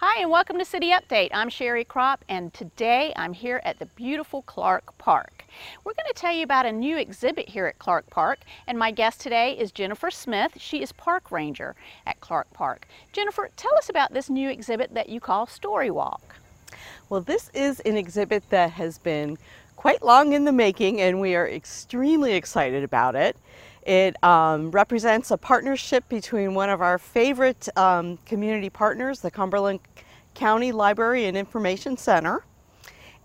Hi and welcome to City Update. I'm Sherry Crop and today I'm here at the beautiful Clark Park. We're going to tell you about a new exhibit here at Clark Park and my guest today is Jennifer Smith. She is park ranger at Clark Park. Jennifer, tell us about this new exhibit that you call Story Walk. Well, this is an exhibit that has been quite long in the making and we are extremely excited about it. It um, represents a partnership between one of our favorite um, community partners, the Cumberland County Library and Information Center.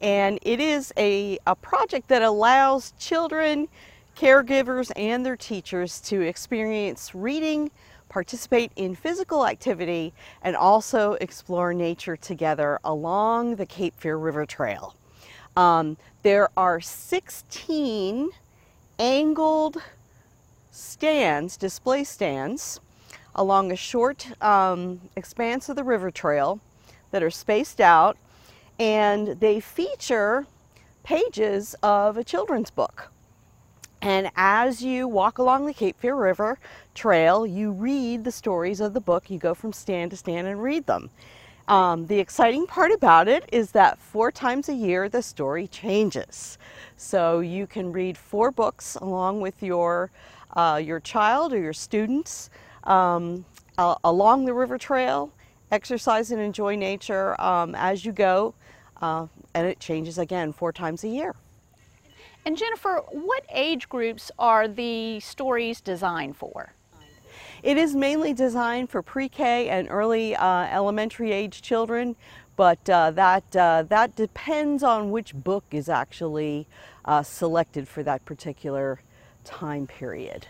And it is a, a project that allows children, caregivers, and their teachers to experience reading, participate in physical activity, and also explore nature together along the Cape Fear River Trail. Um, there are 16 angled stands, display stands, along a short um, expanse of the river trail that are spaced out, and they feature pages of a children's book. And as you walk along the Cape Fear River Trail, you read the stories of the book. You go from stand to stand and read them. Um, the exciting part about it is that four times a year the story changes. So you can read four books along with your, uh, your child or your students um, uh, along the river trail, exercise and enjoy nature um, as you go, uh, and it changes again four times a year. And Jennifer, what age groups are the stories designed for? It is mainly designed for pre-K and early uh, elementary age children, but uh, that, uh, that depends on which book is actually uh, selected for that particular time period.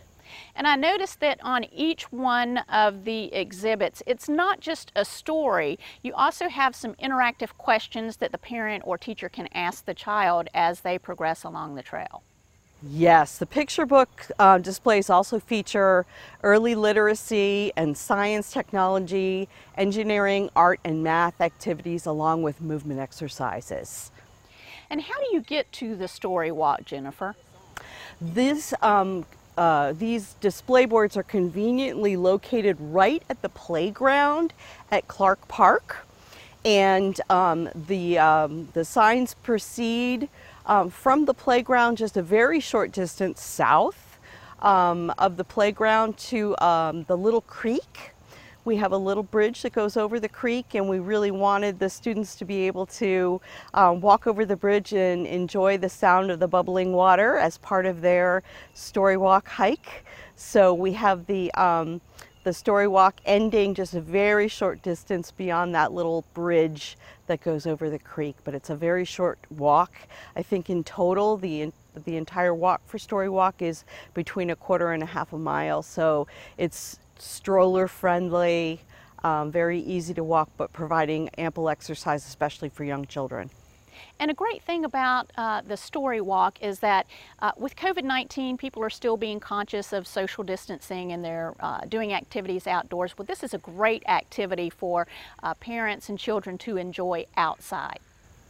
And I noticed that on each one of the exhibits, it's not just a story. You also have some interactive questions that the parent or teacher can ask the child as they progress along the trail. Yes, the picture book uh, displays also feature early literacy and science, technology, engineering, art, and math activities along with movement exercises. And how do you get to the story walk, Jennifer? This, um, uh, these display boards are conveniently located right at the playground at Clark Park. And um, the, um, the signs proceed um, from the playground just a very short distance south um, of the playground to um, the little creek. We have a little bridge that goes over the creek and we really wanted the students to be able to um, walk over the bridge and enjoy the sound of the bubbling water as part of their story walk hike. So we have the um, the story walk ending just a very short distance beyond that little bridge that goes over the creek, but it's a very short walk. I think in total, the the entire walk for Story Walk is between a quarter and a half a mile, so it's stroller friendly, um, very easy to walk, but providing ample exercise, especially for young children. And a great thing about uh, the story walk is that uh, with COVID-19, people are still being conscious of social distancing and they're uh, doing activities outdoors. Well, this is a great activity for uh, parents and children to enjoy outside.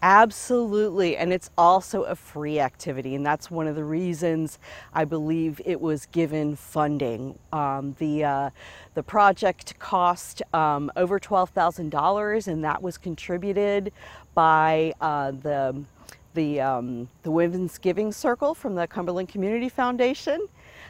Absolutely, and it's also a free activity, and that's one of the reasons I believe it was given funding. Um, the uh, the project cost um, over twelve thousand dollars, and that was contributed by uh, the the um, the Women's Giving Circle from the Cumberland Community Foundation,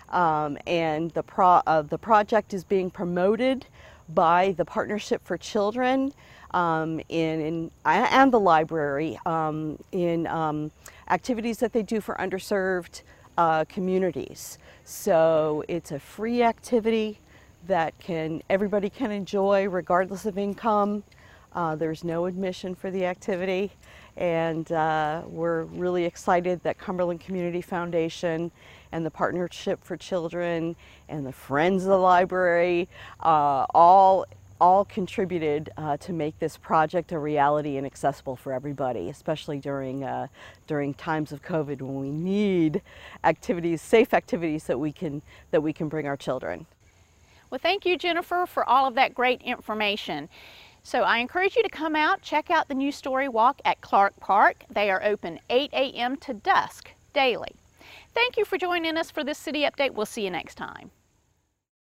um, and the pro uh, the project is being promoted by the Partnership for Children um, in, in, and the library um, in um, activities that they do for underserved uh, communities. So it's a free activity that can everybody can enjoy regardless of income. Uh, there's no admission for the activity and uh, we're really excited that Cumberland Community Foundation and the Partnership for Children and the Friends of the Library uh, all all contributed uh, to make this project a reality and accessible for everybody, especially during, uh, during times of COVID when we need activities, safe activities that we, can, that we can bring our children. Well, thank you, Jennifer, for all of that great information. So I encourage you to come out, check out the new story walk at Clark Park. They are open 8 a.m. to dusk daily. Thank you for joining us for this city update. We'll see you next time.